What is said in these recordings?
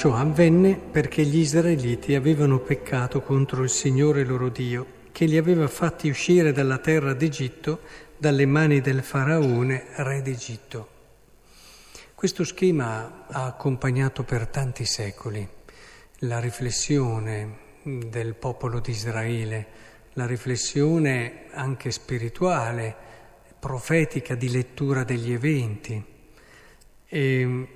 ciò avvenne perché gli israeliti avevano peccato contro il Signore loro Dio, che li aveva fatti uscire dalla terra d'Egitto, dalle mani del faraone, re d'Egitto. Questo schema ha accompagnato per tanti secoli la riflessione del popolo di Israele, la riflessione anche spirituale, profetica di lettura degli eventi. E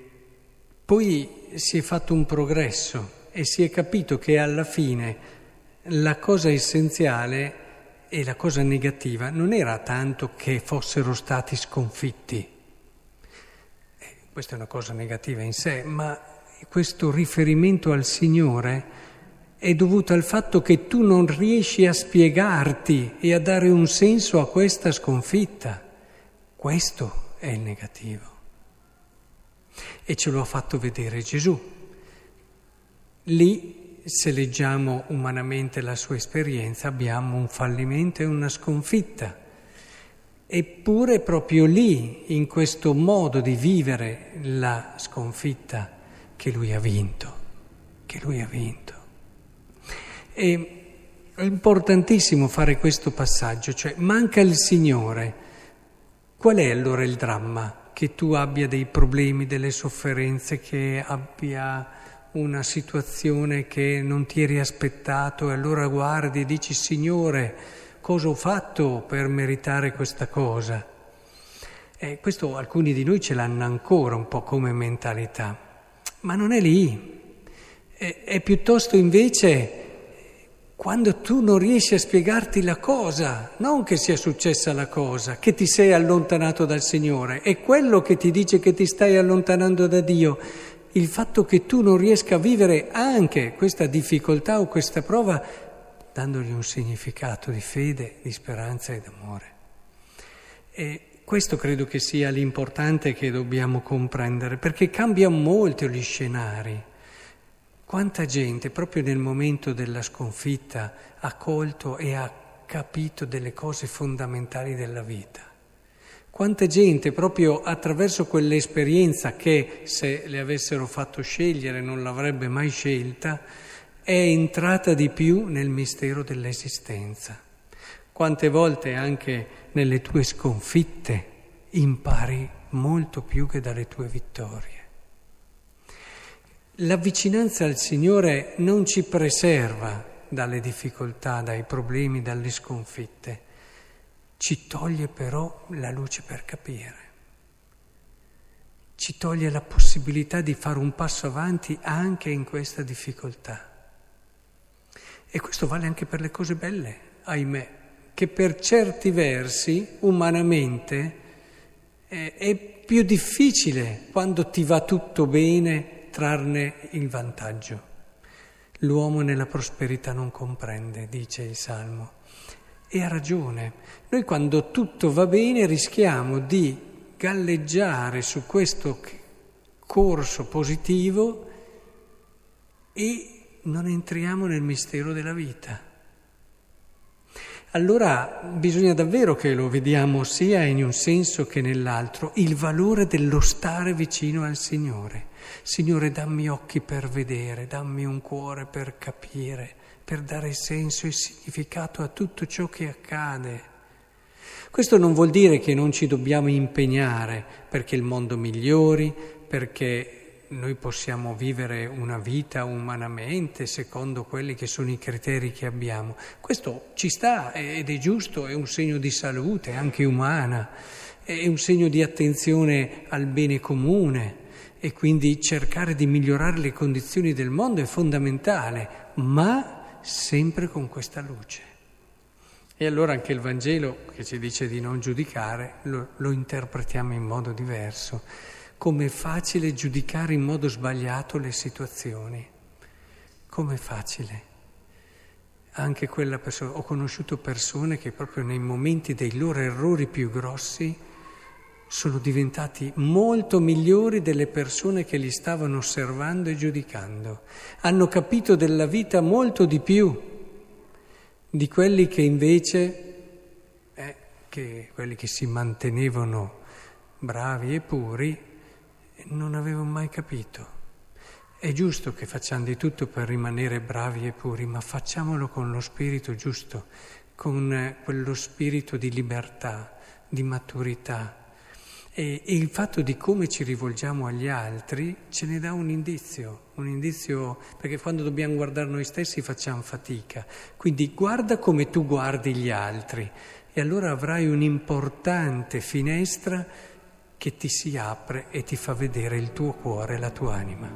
poi si è fatto un progresso e si è capito che alla fine la cosa essenziale e la cosa negativa non era tanto che fossero stati sconfitti, eh, questa è una cosa negativa in sé, ma questo riferimento al Signore è dovuto al fatto che tu non riesci a spiegarti e a dare un senso a questa sconfitta. Questo è il negativo. E ce lo ha fatto vedere Gesù. Lì, se leggiamo umanamente la sua esperienza, abbiamo un fallimento e una sconfitta. Eppure proprio lì, in questo modo di vivere la sconfitta, che lui ha vinto, che lui ha vinto. E è importantissimo fare questo passaggio, cioè manca il Signore. Qual è allora il dramma? Che tu abbia dei problemi, delle sofferenze, che abbia una situazione che non ti eri aspettato e allora guardi e dici Signore, cosa ho fatto per meritare questa cosa? E questo alcuni di noi ce l'hanno ancora un po' come mentalità, ma non è lì, è, è piuttosto invece quando tu non riesci a spiegarti la cosa, non che sia successa la cosa, che ti sei allontanato dal Signore, è quello che ti dice che ti stai allontanando da Dio, il fatto che tu non riesca a vivere anche questa difficoltà o questa prova dandogli un significato di fede, di speranza e d'amore. E questo credo che sia l'importante che dobbiamo comprendere, perché cambia molto gli scenari. Quanta gente proprio nel momento della sconfitta ha colto e ha capito delle cose fondamentali della vita. Quanta gente proprio attraverso quell'esperienza che se le avessero fatto scegliere non l'avrebbe mai scelta, è entrata di più nel mistero dell'esistenza. Quante volte anche nelle tue sconfitte impari molto più che dalle tue vittorie. La vicinanza al Signore non ci preserva dalle difficoltà, dai problemi, dalle sconfitte, ci toglie però la luce per capire, ci toglie la possibilità di fare un passo avanti anche in questa difficoltà. E questo vale anche per le cose belle, ahimè, che per certi versi umanamente è più difficile quando ti va tutto bene trarne il vantaggio. L'uomo nella prosperità non comprende, dice il Salmo. E ha ragione. Noi quando tutto va bene rischiamo di galleggiare su questo corso positivo e non entriamo nel mistero della vita. Allora bisogna davvero che lo vediamo sia in un senso che nell'altro, il valore dello stare vicino al Signore. Signore, dammi occhi per vedere, dammi un cuore per capire, per dare senso e significato a tutto ciò che accade. Questo non vuol dire che non ci dobbiamo impegnare perché il mondo migliori, perché noi possiamo vivere una vita umanamente secondo quelli che sono i criteri che abbiamo. Questo ci sta ed è giusto, è un segno di salute anche umana, è un segno di attenzione al bene comune e quindi cercare di migliorare le condizioni del mondo è fondamentale, ma sempre con questa luce. E allora anche il Vangelo che ci dice di non giudicare lo, lo interpretiamo in modo diverso, come è facile giudicare in modo sbagliato le situazioni, come facile. Anche quella persona, ho conosciuto persone che proprio nei momenti dei loro errori più grossi sono diventati molto migliori delle persone che li stavano osservando e giudicando. Hanno capito della vita molto di più di quelli che invece, eh, che quelli che si mantenevano bravi e puri, non avevano mai capito. È giusto che facciamo di tutto per rimanere bravi e puri, ma facciamolo con lo spirito giusto, con eh, quello spirito di libertà, di maturità. E, e, il fatto di come ci rivolgiamo agli altri ce ne dà un indizio, un indizio perché quando dobbiamo guardare noi stessi facciamo fatica. Quindi guarda come tu guardi gli altri e allora avrai un'importante finestra che ti si apre e ti fa vedere il tuo cuore, la tua anima.